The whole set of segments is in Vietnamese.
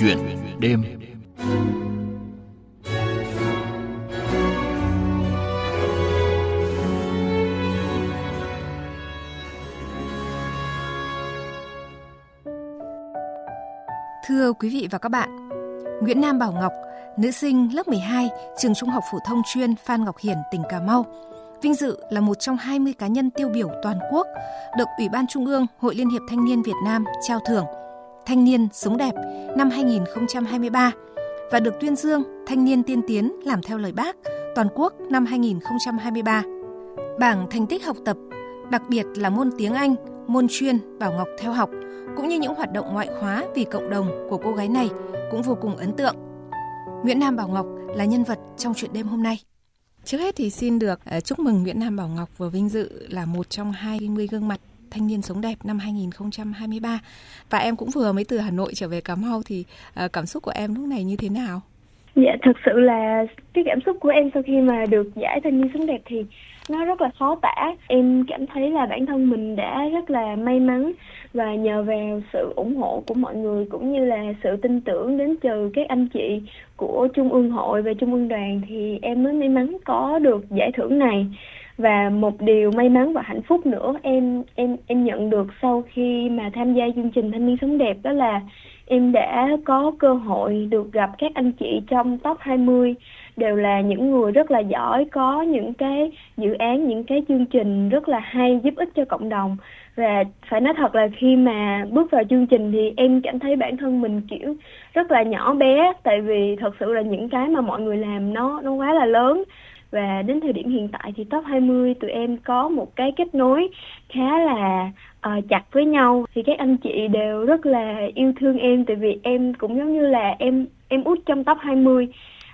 chuyện đêm. Thưa quý vị và các bạn, Nguyễn Nam Bảo Ngọc, nữ sinh lớp 12, trường Trung học phổ thông chuyên Phan Ngọc Hiển, tỉnh Cà Mau, vinh dự là một trong 20 cá nhân tiêu biểu toàn quốc được Ủy ban Trung ương Hội Liên hiệp Thanh niên Việt Nam trao thưởng. Thanh niên sống đẹp năm 2023 và được tuyên dương Thanh niên tiên tiến làm theo lời bác toàn quốc năm 2023. Bảng thành tích học tập, đặc biệt là môn tiếng Anh, môn chuyên Bảo Ngọc theo học cũng như những hoạt động ngoại khóa vì cộng đồng của cô gái này cũng vô cùng ấn tượng. Nguyễn Nam Bảo Ngọc là nhân vật trong chuyện đêm hôm nay. Trước hết thì xin được ờ, chúc mừng Nguyễn Nam Bảo Ngọc vừa vinh dự là một trong 20 gương mặt thanh niên sống đẹp năm 2023. Và em cũng vừa mới từ Hà Nội trở về Cà Mau thì ờ, cảm xúc của em lúc này như thế nào? Dạ thực sự là cái cảm xúc của em sau khi mà được giải thanh niên sống đẹp thì nó rất là khó tả. Em cảm thấy là bản thân mình đã rất là may mắn và nhờ vào sự ủng hộ của mọi người cũng như là sự tin tưởng đến từ các anh chị của Trung ương hội và Trung ương đoàn thì em mới may mắn có được giải thưởng này và một điều may mắn và hạnh phúc nữa em em em nhận được sau khi mà tham gia chương trình thanh niên sống đẹp đó là em đã có cơ hội được gặp các anh chị trong top 20 đều là những người rất là giỏi, có những cái dự án, những cái chương trình rất là hay giúp ích cho cộng đồng. Và phải nói thật là khi mà bước vào chương trình thì em cảm thấy bản thân mình, kiểu, rất là nhỏ bé, tại vì thật sự là những cái mà mọi người làm nó nó quá là lớn và đến thời điểm hiện tại thì top 20 tụi em có một cái kết nối khá là uh, chặt với nhau thì các anh chị đều rất là yêu thương em tại vì em cũng giống như là em em út trong top 20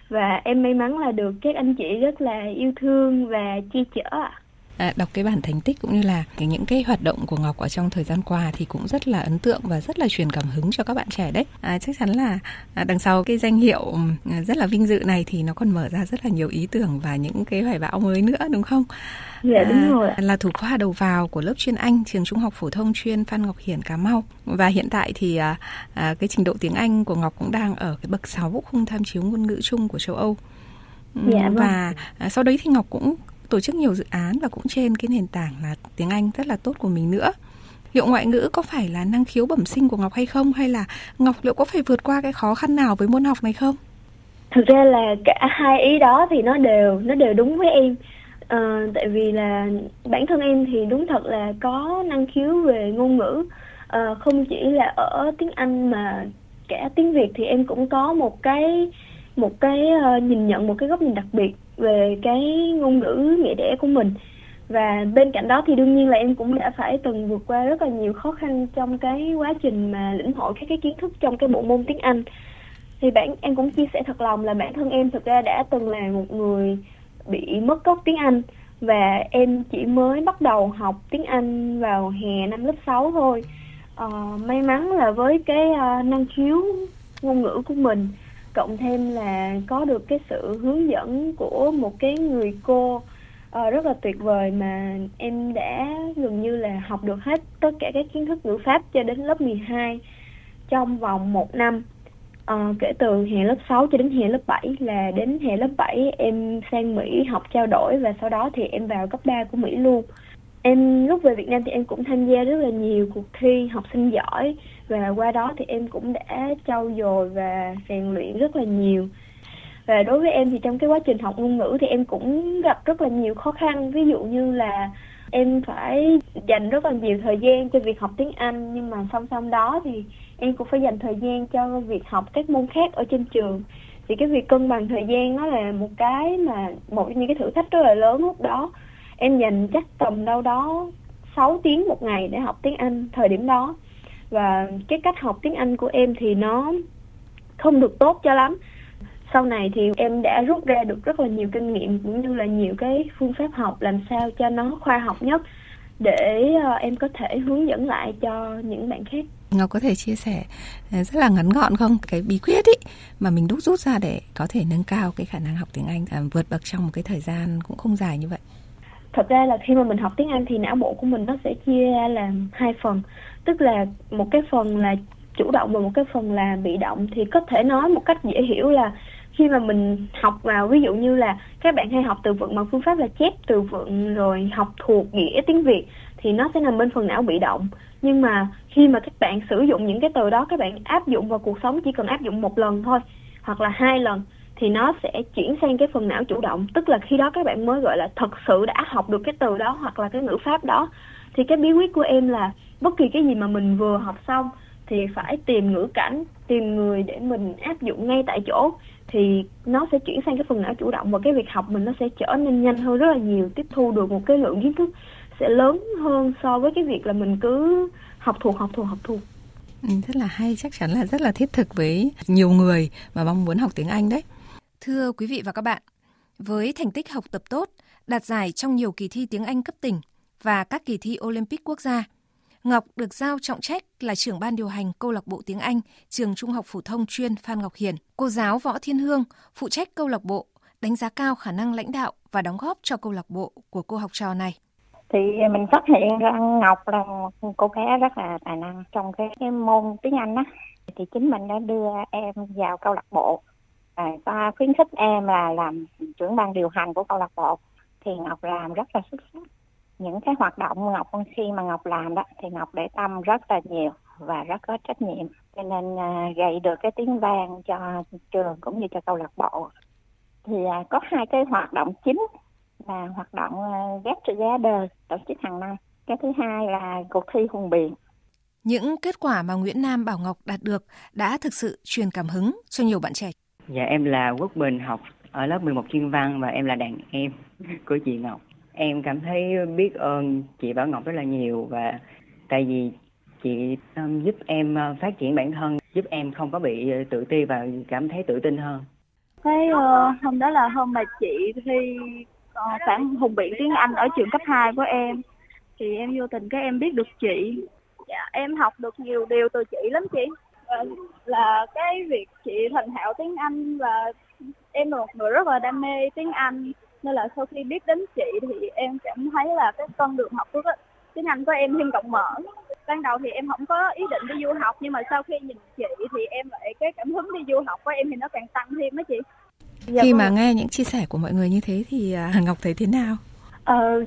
và em may mắn là được các anh chị rất là yêu thương và chia chở ạ. À, đọc cái bản thành tích cũng như là cái những cái hoạt động của Ngọc ở trong thời gian qua thì cũng rất là ấn tượng và rất là truyền cảm hứng cho các bạn trẻ đấy. À, chắc chắn là à, đằng sau cái danh hiệu à, rất là vinh dự này thì nó còn mở ra rất là nhiều ý tưởng và những cái hoài bão mới nữa đúng không? Dạ đúng à, rồi. Là thủ khoa đầu vào của lớp chuyên Anh trường Trung học phổ thông chuyên Phan Ngọc Hiển Cà Mau và hiện tại thì à, à, cái trình độ tiếng Anh của Ngọc cũng đang ở cái bậc 6 khung tham chiếu ngôn ngữ chung của châu Âu. Dạ, vâng. và à, sau đấy thì Ngọc cũng tổ chức nhiều dự án và cũng trên cái nền tảng là tiếng Anh rất là tốt của mình nữa. Liệu ngoại ngữ có phải là năng khiếu bẩm sinh của Ngọc hay không hay là Ngọc liệu có phải vượt qua cái khó khăn nào với môn học này không? Thực ra là cả hai ý đó thì nó đều nó đều đúng với em. À, tại vì là bản thân em thì đúng thật là có năng khiếu về ngôn ngữ à, không chỉ là ở tiếng Anh mà cả tiếng Việt thì em cũng có một cái một cái uh, nhìn nhận một cái góc nhìn đặc biệt về cái ngôn ngữ mẹ đẻ của mình. Và bên cạnh đó thì đương nhiên là em cũng đã phải từng vượt qua rất là nhiều khó khăn trong cái quá trình mà lĩnh hội các cái kiến thức trong cái bộ môn tiếng Anh. Thì bản em cũng chia sẻ thật lòng là bản thân em thực ra đã từng là một người bị mất gốc tiếng Anh. Và em chỉ mới bắt đầu học tiếng Anh vào hè năm lớp 6 thôi. Uh, may mắn là với cái uh, năng khiếu ngôn ngữ của mình cộng thêm là có được cái sự hướng dẫn của một cái người cô uh, rất là tuyệt vời mà em đã gần như là học được hết tất cả các kiến thức ngữ pháp cho đến lớp 12 trong vòng một năm. Uh, kể từ hè lớp 6 cho đến hè lớp 7 là đến hè lớp 7 em sang Mỹ học trao đổi và sau đó thì em vào cấp 3 của Mỹ luôn em, lúc về Việt Nam thì em cũng tham gia rất là nhiều cuộc thi học sinh giỏi và qua đó thì em cũng đã trau dồi và rèn luyện rất là nhiều. Và đối với em thì trong cái quá trình học ngôn ngữ thì em cũng gặp rất là nhiều khó khăn. Ví dụ như là em phải dành rất là nhiều thời gian cho việc học tiếng Anh, nhưng mà song song đó thì em cũng phải dành thời gian cho việc học các môn khác ở trên trường. Thì cái việc cân bằng thời gian nó là một cái mà, một trong những cái thử thách rất là lớn lúc đó em dành chắc tầm đâu đó 6 tiếng một ngày để học tiếng Anh thời điểm đó. Và cái cách học tiếng Anh của em thì nó không được tốt cho lắm. Sau này thì em đã rút ra được rất là nhiều kinh nghiệm cũng như là nhiều cái phương pháp học làm sao cho nó khoa học nhất để ờ, em có thể hướng dẫn lại cho những bạn khác. Ngọc có thể chia sẻ ờ, rất là ngắn gọn không? Cái bí quyết ý mà mình đúc rút ra để có thể nâng cao cái khả năng học tiếng Anh à, vượt bậc trong một cái thời gian cũng không dài như vậy thật ra là khi mà mình học tiếng Anh thì não bộ của mình nó sẽ chia ra làm hai phần. Tức là một cái phần là chủ động và một cái phần là bị động. Thì có thể nói một cách dễ hiểu là khi mà mình học vào, ví dụ như là các bạn hay học từ vựng bằng phương pháp là chép từ vựng rồi học thuộc nghĩa tiếng Việt thì nó sẽ nằm bên phần não bị động. Nhưng mà khi mà các bạn sử dụng những cái từ đó, các bạn áp dụng vào cuộc sống chỉ cần áp dụng một lần thôi, hoặc là hai lần thì nó sẽ chuyển sang cái phần não chủ động. Tức là khi đó các bạn mới, gọi là, thật sự đã học được cái từ đó hoặc là cái ngữ pháp đó. Thì cái bí quyết của em là bất kỳ cái gì mà mình vừa học xong thì phải tìm ngữ cảnh, tìm người để mình áp dụng ngay tại chỗ. Thì nó sẽ chuyển sang cái phần não chủ động và cái việc học mình nó sẽ trở nên nhanh hơn rất là nhiều, tiếp thu được một cái lượng kiến thức sẽ lớn hơn so với cái việc là mình cứ học thuộc học thuộc học thuộc. Ừ, rất là hay, chắc chắn là rất là thiết thực với nhiều người mà mong muốn học tiếng Anh đấy thưa quý vị và các bạn với thành tích học tập tốt đạt giải trong nhiều kỳ thi tiếng Anh cấp tỉnh và các kỳ thi Olympic quốc gia Ngọc được giao trọng trách là trưởng ban điều hành câu lạc bộ tiếng Anh trường Trung học phổ thông chuyên Phan Ngọc Hiền. Cô giáo Võ Thiên Hương phụ trách câu lạc bộ, đánh giá cao khả năng lãnh đạo và đóng góp cho câu lạc bộ của cô học trò này. Thì mình phát hiện ra Ngọc là một cô bé rất là tài năng trong cái, cái môn tiếng Anh á Thì chính mình đã đưa em vào câu lạc bộ à, và khuyến khích em là làm trưởng ban điều hành của câu lạc bộ thì Ngọc làm rất là xuất sắc. Những cái hoạt động Ngọc khi mà Ngọc làm đó thì Ngọc để tâm rất là nhiều và rất có trách nhiệm. Cho nên à, gây được cái tiếng vang cho trường cũng như cho câu lạc bộ. Thì à, có hai cái hoạt động chính là hoạt động uh, Get Together tổ chức hàng năm. Cái thứ hai là cuộc thi hùng biện. Những kết quả mà Nguyễn Nam Bảo Ngọc đạt được đã thực sự truyền cảm hứng cho nhiều bạn trẻ. Dạ em là Quốc Bình học ở lớp 11 chuyên văn và em là đàn em của chị Ngọc. Em cảm thấy biết ơn chị Bảo Ngọc rất là nhiều và tại vì chị um, giúp em uh, phát triển bản thân giúp em không có bị uh, tự ti và cảm thấy tự tin hơn. Cái uh, hôm đó là hôm mà chị thi uh, phản hùng biện tiếng Anh ở trường cấp 2 của em thì em vô tình cái em biết được chị. Dạ, em học được nhiều điều từ chị lắm chị là cái việc chị thành thạo tiếng Anh và em là một người rất là đam mê tiếng Anh nên là sau khi biết đến chị thì em cảm thấy là cái con đường học của tiếng Anh của em thêm rộng mở ban đầu thì em không có ý định đi du học nhưng mà sau khi nhìn chị thì em lại cái cảm hứng đi du học của em thì nó càng tăng thêm đó chị dạ, khi vâng. mà nghe những chia sẻ của mọi người như thế thì à, Ngọc thấy thế nào? Ờ,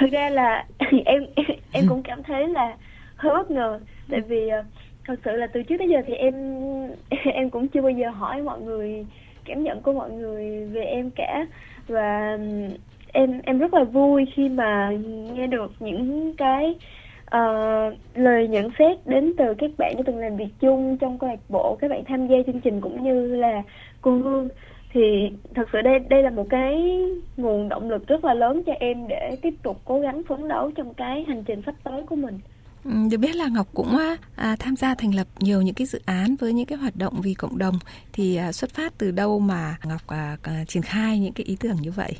thực ra là em em cũng cảm thấy là hơi bất ngờ tại vì à, thật sự là từ trước tới giờ thì em em cũng chưa bao giờ hỏi mọi người cảm nhận của mọi người về em cả và em em rất là vui khi mà nghe được những cái uh, lời nhận xét đến từ các bạn đã từng làm việc chung trong câu lạc bộ các bạn tham gia chương trình cũng như là cô Hương thì thật sự đây đây là một cái nguồn động lực rất là lớn cho em để tiếp tục cố gắng phấn đấu trong cái hành trình sắp tới của mình. Ừ, được biết là Ngọc cũng à, tham gia thành lập nhiều những cái dự án với những cái hoạt động vì cộng đồng. Thì à, xuất phát từ đâu mà Ngọc à, à, triển khai những cái ý tưởng như vậy?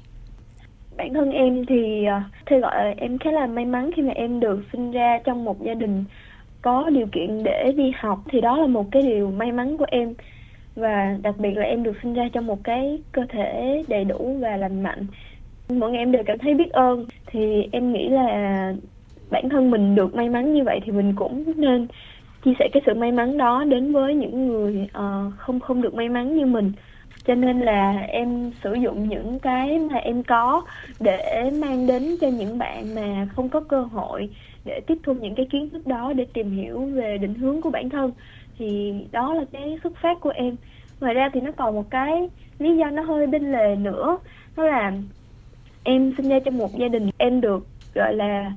Bản thân em thì à, thì gọi là em khá là may mắn khi mà em được sinh ra trong một gia đình có điều kiện để đi học. Thì đó là một cái điều may mắn của em. Và đặc biệt là em được sinh ra trong một cái cơ thể đầy đủ và lành mạnh. Mỗi ngày em đều cảm thấy biết ơn. Thì em nghĩ là bản thân mình được may mắn như vậy thì mình cũng nên chia sẻ cái sự may mắn đó đến với những người uh, không không được may mắn như mình. Cho nên là em sử dụng những cái mà em có để mang đến cho những bạn mà không có cơ hội để tiếp thu những cái kiến thức đó để tìm hiểu về định hướng của bản thân. Thì đó là cái xuất phát của em. Ngoài ra thì nó còn một cái lý do nó hơi bên lề nữa đó là em sinh ra trong một gia đình em được gọi là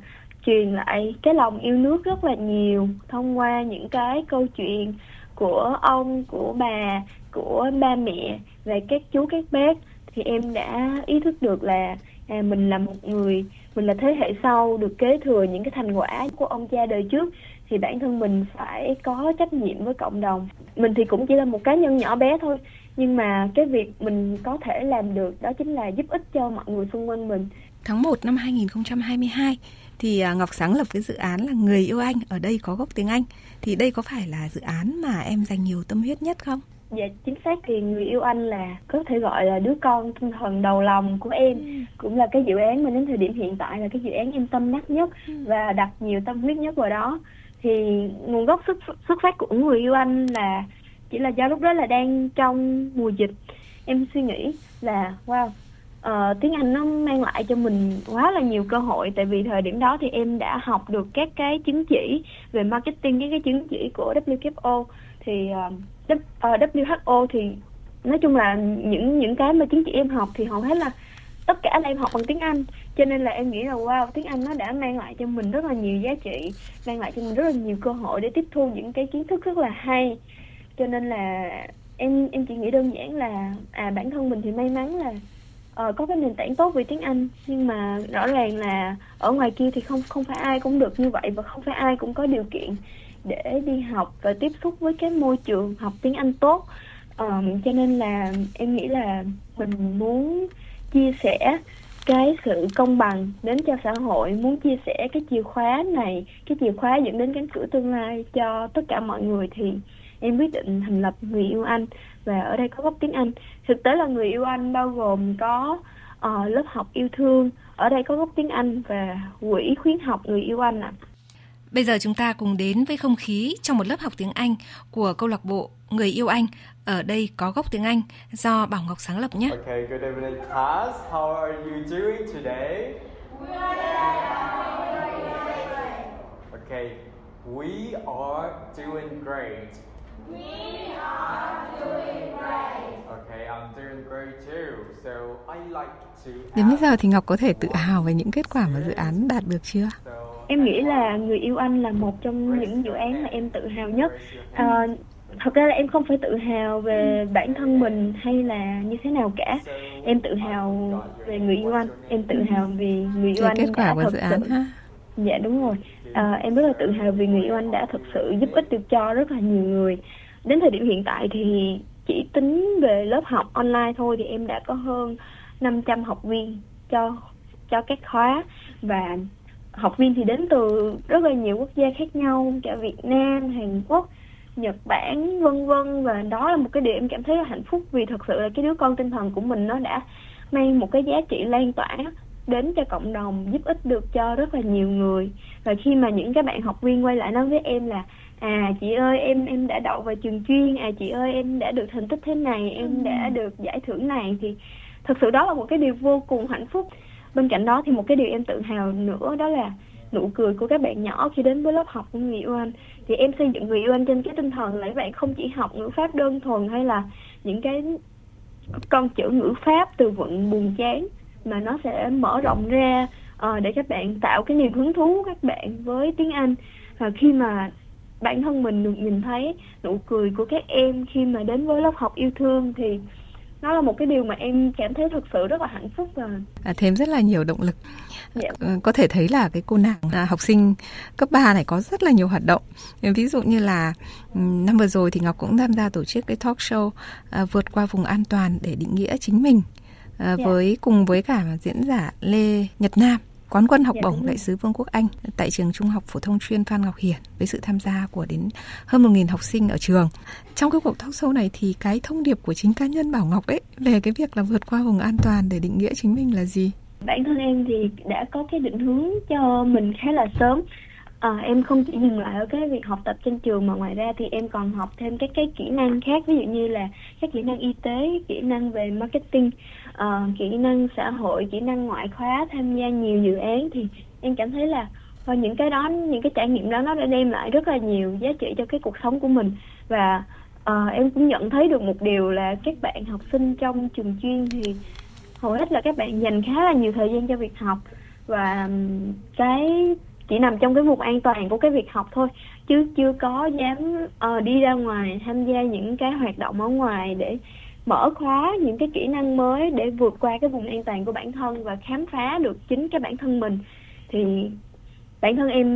truyền lại cái lòng yêu nước rất là nhiều thông qua những cái câu chuyện của ông của bà của ba mẹ về các chú các bác. Thì em đã ý thức được là à, mình là một người mình là thế hệ sau được kế thừa những cái thành quả của ông cha đời trước thì bản thân mình phải có trách nhiệm với cộng đồng. Mình thì cũng chỉ là một cá nhân nhỏ bé thôi nhưng mà cái việc mình có thể làm được đó chính là giúp ích cho mọi người xung quanh mình. Tháng 1 năm 2022 thì à, Ngọc sáng lập cái dự án là Người yêu anh, ở đây có gốc tiếng Anh. Thì đây có phải là dự án mà em dành nhiều tâm huyết nhất không? Dạ chính xác thì Người yêu anh là có thể gọi là đứa con tinh thần đầu lòng của em. Ừ. Cũng là cái dự án mà đến thời điểm hiện tại là cái dự án em tâm đắc nhất ừ. và đặt nhiều tâm huyết nhất vào đó. thì nguồn gốc xuất xuất phát của người yêu anh là chỉ là do lúc đó là đang trong mùa dịch em suy nghĩ là wow Ờ, tiếng Anh nó mang lại cho mình quá là nhiều cơ hội. Tại vì thời điểm đó thì em đã học được các cái chứng chỉ về marketing các cái chứng chỉ của WKO thì ờ, uh, ờ, WHO thì nói chung là những những cái mà chứng chỉ em học thì hầu hết là tất cả là em học bằng tiếng Anh. Cho nên là em nghĩ là wow tiếng Anh nó đã mang lại cho mình rất là nhiều giá trị mang lại cho mình rất là nhiều cơ hội để tiếp thu những cái kiến thức rất là hay. Cho nên là em em chỉ nghĩ đơn giản là à bản thân mình thì may mắn là uh, có cái nền tảng tốt về tiếng Anh nhưng mà rõ ràng là ở ngoài kia thì không không phải ai cũng được như vậy và không phải ai cũng có điều kiện để đi học và tiếp xúc với cái môi trường học tiếng Anh tốt. Um, cho nên là em nghĩ là mình muốn chia sẻ cái sự công bằng đến cho xã hội muốn chia sẻ cái chìa khóa này cái chìa khóa dẫn đến cánh cửa tương lai cho tất cả mọi người thì em quyết định thành lập người yêu anh và ở đây có gốc tiếng anh thực tế là người yêu anh bao gồm có uh, lớp học yêu thương ở đây có gốc tiếng anh và quỹ khuyến học người yêu anh ạ à. Bây giờ chúng ta cùng đến với không khí trong một lớp học tiếng Anh của câu lạc bộ Người yêu anh. Ở đây có gốc tiếng Anh do Bảo Ngọc sáng lập nhé. Okay, good evening class. How are you doing today? Okay, we are doing great. We are doing great. Okay, I'm doing great too. So I like to Đến bây giờ thì Ngọc có thể tự hào về những kết quả mà dự án đạt được chưa? Em nghĩ là người yêu anh là một trong những dự án mà em tự hào nhất. À, thật ra là em không phải tự hào về bản thân mình hay là như thế nào cả em tự hào về người yêu anh em tự hào vì người yêu về anh kết quả của dự án ha dạ đúng rồi. À, em rất là tự hào vì người yêu anh đã thực sự giúp ích được cho rất là nhiều người. Đến thời điểm hiện tại thì chỉ tính về lớp học online thôi thì em đã có hơn 500 học viên cho cho các khóa. Và học viên thì đến từ rất là nhiều quốc gia khác nhau cả Việt Nam, Hàn Quốc, Nhật Bản vân vân. Và đó là một cái điều em cảm thấy là hạnh phúc vì thật sự là cái đứa con tinh thần của mình nó đã mang một cái giá trị lan tỏa đến cho cộng đồng giúp ích được cho rất là nhiều người. Và khi mà những các bạn học viên quay lại nói với em là à chị ơi em em đã đậu vào trường chuyên à chị ơi em đã được thành tích thế này em đã được giải thưởng này. Thì thật sự đó là một cái điều vô cùng hạnh phúc. Bên cạnh đó thì một cái điều em tự hào nữa đó là nụ cười của các bạn nhỏ khi đến với lớp học của người yêu anh thì em xây dựng người yêu anh trên cái tinh thần là các bạn không chỉ học ngữ pháp đơn thuần hay là những cái con chữ ngữ pháp từ vựng buồn chán mà nó sẽ mở rộng ra uh, để các bạn tạo cái niềm hứng thú các bạn với tiếng Anh. Và khi mà bản thân mình được nhìn thấy nụ cười của các em khi mà đến với lớp học yêu thương thì nó là một cái điều mà em cảm thấy thực sự rất là hạnh phúc và à, thêm rất là nhiều động lực. Dạ. Ờ, có thể thấy là cái cô nàng à, học sinh cấp 3 này có rất là nhiều hoạt động. Ví dụ như là năm vừa rồi thì Ngọc cũng tham gia tổ chức cái talk show à, vượt qua vùng an toàn để định nghĩa chính mình à, Dạ. với cùng với cả diễn giả Lê Nhật Nam quán quân học Dạ, bổng đại sứ Vương quốc Anh tại trường Trung học phổ thông chuyên Phan Ngọc Hiển với sự tham gia của đến hơn 1.000 học sinh ở trường. Trong cái cuộc talk show này thì cái thông điệp của chính cá nhân Bảo Ngọc đấy về cái việc là vượt qua vùng an toàn để định nghĩa chính mình là gì? bản thân em thì đã có cái định hướng cho mình khá là sớm à, em không chỉ dừng lại ở cái việc học tập trên trường mà ngoài ra thì em còn học thêm các cái kỹ năng khác ví dụ như là các kỹ năng y tế kỹ năng về marketing uh, kỹ năng xã hội kỹ năng ngoại khóa tham gia nhiều dự án thì em cảm thấy là và những cái đó những cái trải nghiệm đó nó đã đem lại rất là nhiều giá trị cho cái cuộc sống của mình. Và uh, em cũng nhận thấy được một điều là các bạn học sinh trong trường chuyên thì hầu hết là các bạn dành khá là nhiều thời gian cho việc học và cái chỉ nằm trong cái vùng an toàn của cái việc học thôi chứ chưa có dám uh, đi ra ngoài tham gia những cái hoạt động ở ngoài để mở khóa những cái kỹ năng mới để vượt qua cái vùng an toàn của bản thân và khám phá được chính cái bản thân mình. Thì bản thân em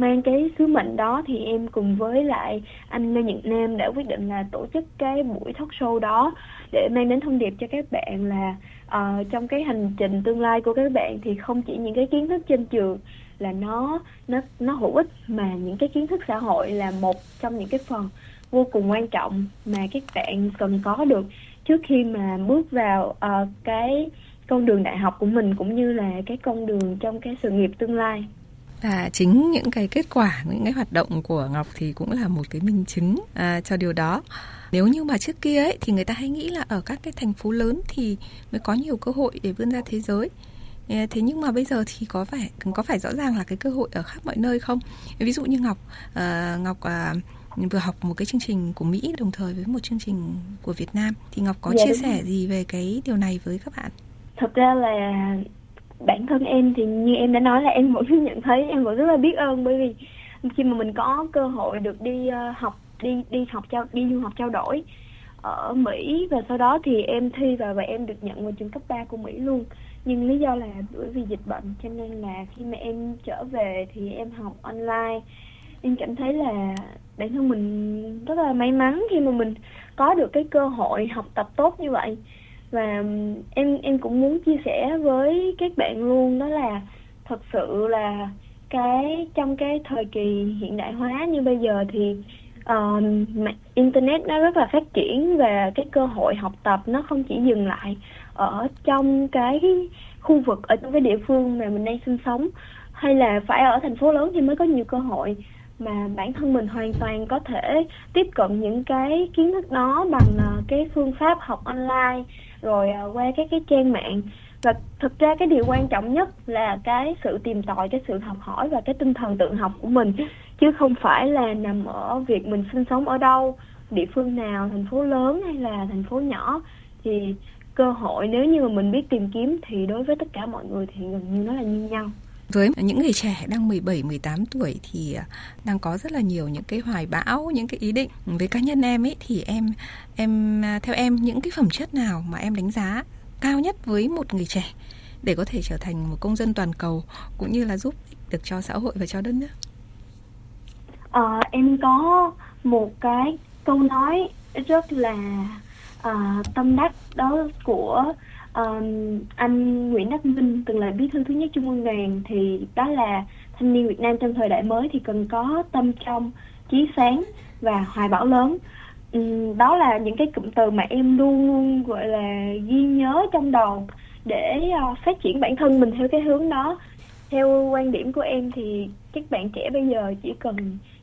mang cái sứ mệnh đó thì em cùng với lại anh Lê Nhật Nam đã quyết định là tổ chức cái buổi talk show đó để mang đến thông điệp cho các bạn là uh, trong cái hành trình tương lai của các bạn thì không chỉ những cái kiến thức trên trường là nó nó nó hữu ích mà những cái kiến thức xã hội là một trong những cái phần vô cùng quan trọng mà các bạn cần có được trước khi mà bước vào uh, cái con đường đại học của mình cũng như là cái con đường trong cái sự nghiệp tương lai. Và chính những cái kết quả những cái hoạt động của Ngọc thì cũng là một cái minh chứng à, cho điều đó. Nếu như mà trước kia ấy thì người ta hay nghĩ là ở các cái thành phố lớn thì mới có nhiều cơ hội để vươn ra thế giới. Ờ, thế nhưng mà bây giờ thì có phải có phải rõ ràng là cái cơ hội ở khắp mọi nơi không? Ví dụ như ngọc uh, ngọc uh, vừa học một cái chương trình của mỹ đồng thời với một chương trình của việt nam. Thì ngọc có dạ, chia sẻ gì về cái điều này với các bạn? Thật ra là bản thân em thì như em đã nói là em vẫn nhận thấy em vẫn rất là biết ơn. Bởi vì khi mà mình có cơ hội được đi uh, học đi đi học trao đi du học trao đổi ở Mỹ và sau đó thì em thi vào và em được nhận vào trường cấp 3 của Mỹ luôn. Nhưng lý do là bởi vì dịch bệnh cho nên là khi mà em trở về thì em học online. Em cảm thấy là bản thân mình rất là may mắn khi mà mình có được cái cơ hội học tập tốt như vậy. Và em em cũng muốn chia sẻ với các bạn luôn đó là thật sự là cái trong cái thời kỳ hiện đại hóa như bây giờ thì uh, internet nó rất là phát triển và cái cơ hội học tập nó không chỉ dừng lại ở trong cái khu vực ở trong cái địa phương mà mình đang sinh sống hay là phải ở thành phố lớn thì mới có nhiều cơ hội mà bản thân mình hoàn toàn có thể tiếp cận những cái kiến thức đó bằng ờ, cái phương pháp học online, rồi ờ, qua các cái trang mạng. Và thực ra cái điều quan trọng nhất là cái sự tìm tòi, cái sự học hỏi và cái tinh thần tự học của mình, chứ không phải là nằm ở việc mình sinh sống ở đâu, địa phương nào, thành phố lớn hay là thành phố nhỏ. Thì cơ hội nếu như mà mình biết tìm kiếm thì đối với tất cả mọi người thì gần như nó là như nhau với những người trẻ đang 17, 18 tuổi thì à, đang có rất là nhiều những cái hoài bão, những cái ý định. Với cá nhân em ấy thì em em à, theo em những cái phẩm chất nào mà em đánh giá cao nhất với một người trẻ để có thể trở thành một công dân toàn cầu cũng như là giúp được cho xã hội và cho đất nước? À, em có một cái câu nói rất là à, tâm đắc đó của um, anh Nguyễn Đắc Minh từng là bí thư thứ nhất Trung ương Đoàn thì đó là thanh niên Việt Nam trong thời đại mới thì cần có tâm trong chí sáng và hoài bão lớn. Um, đó là những cái cụm từ mà em luôn luôn gọi là ghi nhớ trong đầu để uh, phát triển bản thân mình theo cái hướng đó. Theo quan điểm của em thì các bạn trẻ bây giờ chỉ cần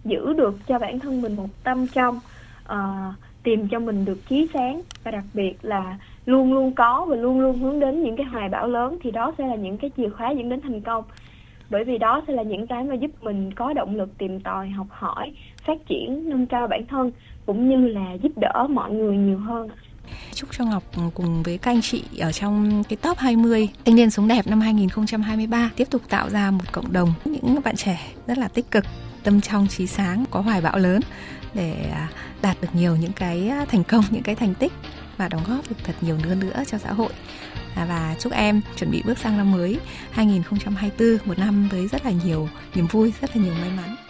giữ được cho bản thân mình một tâm trong uh, tìm cho mình được chí sáng và đặc biệt là luôn luôn có và luôn luôn hướng đến những cái hoài bão lớn thì đó sẽ là những cái chìa khóa dẫn đến thành công. Bởi vì đó sẽ là những cái mà giúp mình có động lực tìm tòi học hỏi phát triển nâng cao bản thân cũng như là giúp đỡ mọi người nhiều hơn. Chúc cho Ngọc cùng với các anh chị ở trong cái top 20 thanh niên sống đẹp năm 2023 tiếp tục tạo ra một cộng đồng. Những bạn trẻ rất là tích cực, tâm trong trí sáng, có hoài bão lớn để à, đạt được nhiều những cái à, thành công những cái thành tích và đóng góp được thật nhiều hơn nữa cho xã hội. À, và chúc em chuẩn bị bước sang năm mới 2024 một năm với rất là nhiều niềm vui rất là nhiều may mắn.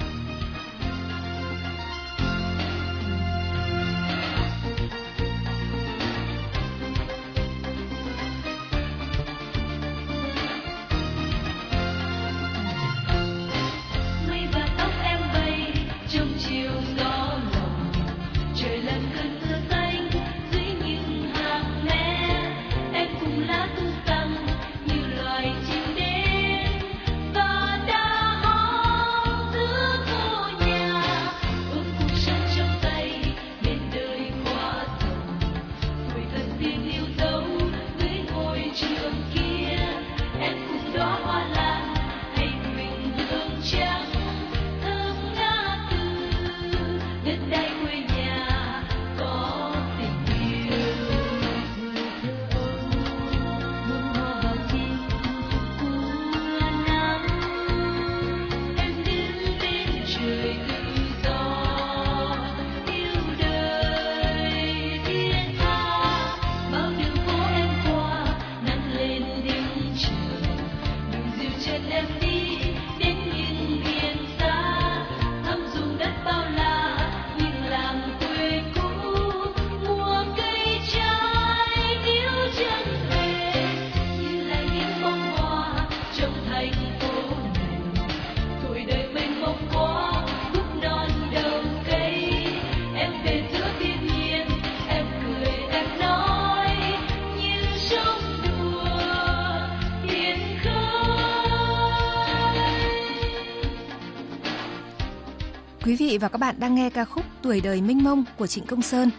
Vị và các bạn đang nghe ca khúc Tuổi đời mênh mông của Trịnh Công Sơn.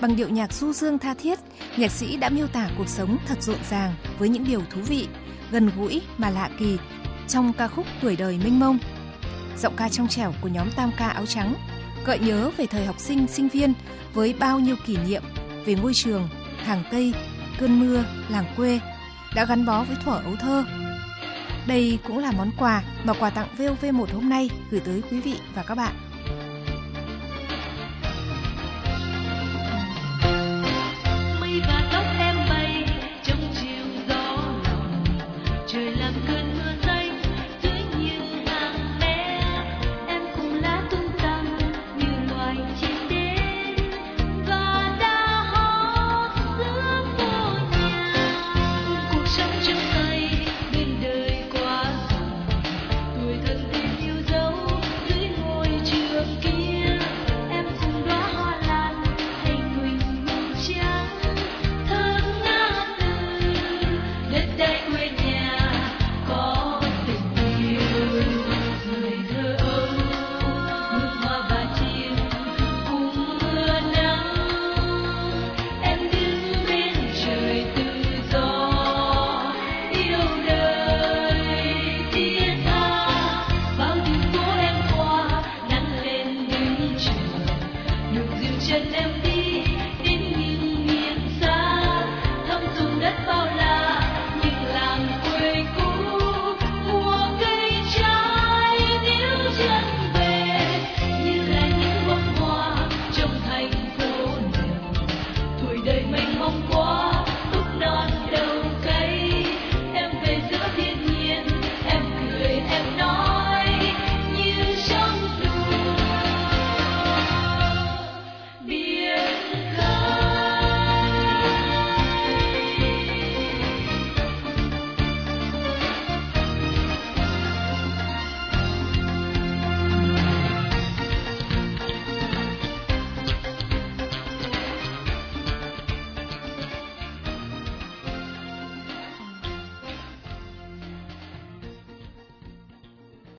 Bằng điệu nhạc du dương tha thiết, nhạc sĩ đã miêu tả cuộc sống thật rộn ràng với những điều thú vị, gần gũi mà lạ kỳ trong ca khúc Tuổi đời mênh mông. Giọng ca trong trẻo của nhóm tam ca áo trắng gợi nhớ về thời học sinh sinh viên với bao nhiêu kỷ niệm về ngôi trường, hàng Tây, cơn mưa, làng quê đã gắn bó với thuở ấu thơ. Đây cũng là món quà mà quà tặng VOV1 hôm nay gửi tới quý vị và các bạn.